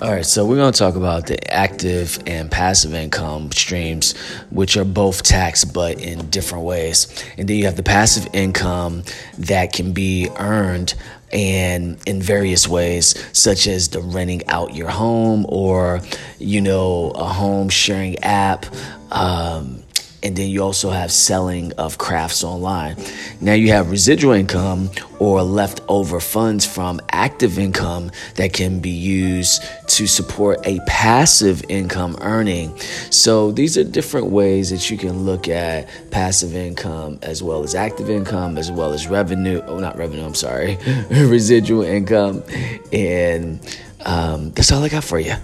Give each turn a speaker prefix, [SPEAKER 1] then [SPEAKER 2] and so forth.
[SPEAKER 1] All right, so we're going to talk about the active and passive income streams, which are both taxed but in different ways. And then you have the passive income that can be earned and in various ways, such as the renting out your home or, you know, a home sharing app. Um, and then you also have selling of crafts online. Now you have residual income or leftover funds from active income that can be used to support a passive income earning. So these are different ways that you can look at passive income as well as active income as well as revenue, oh not revenue, I'm sorry, residual income and um, that's all I got for you.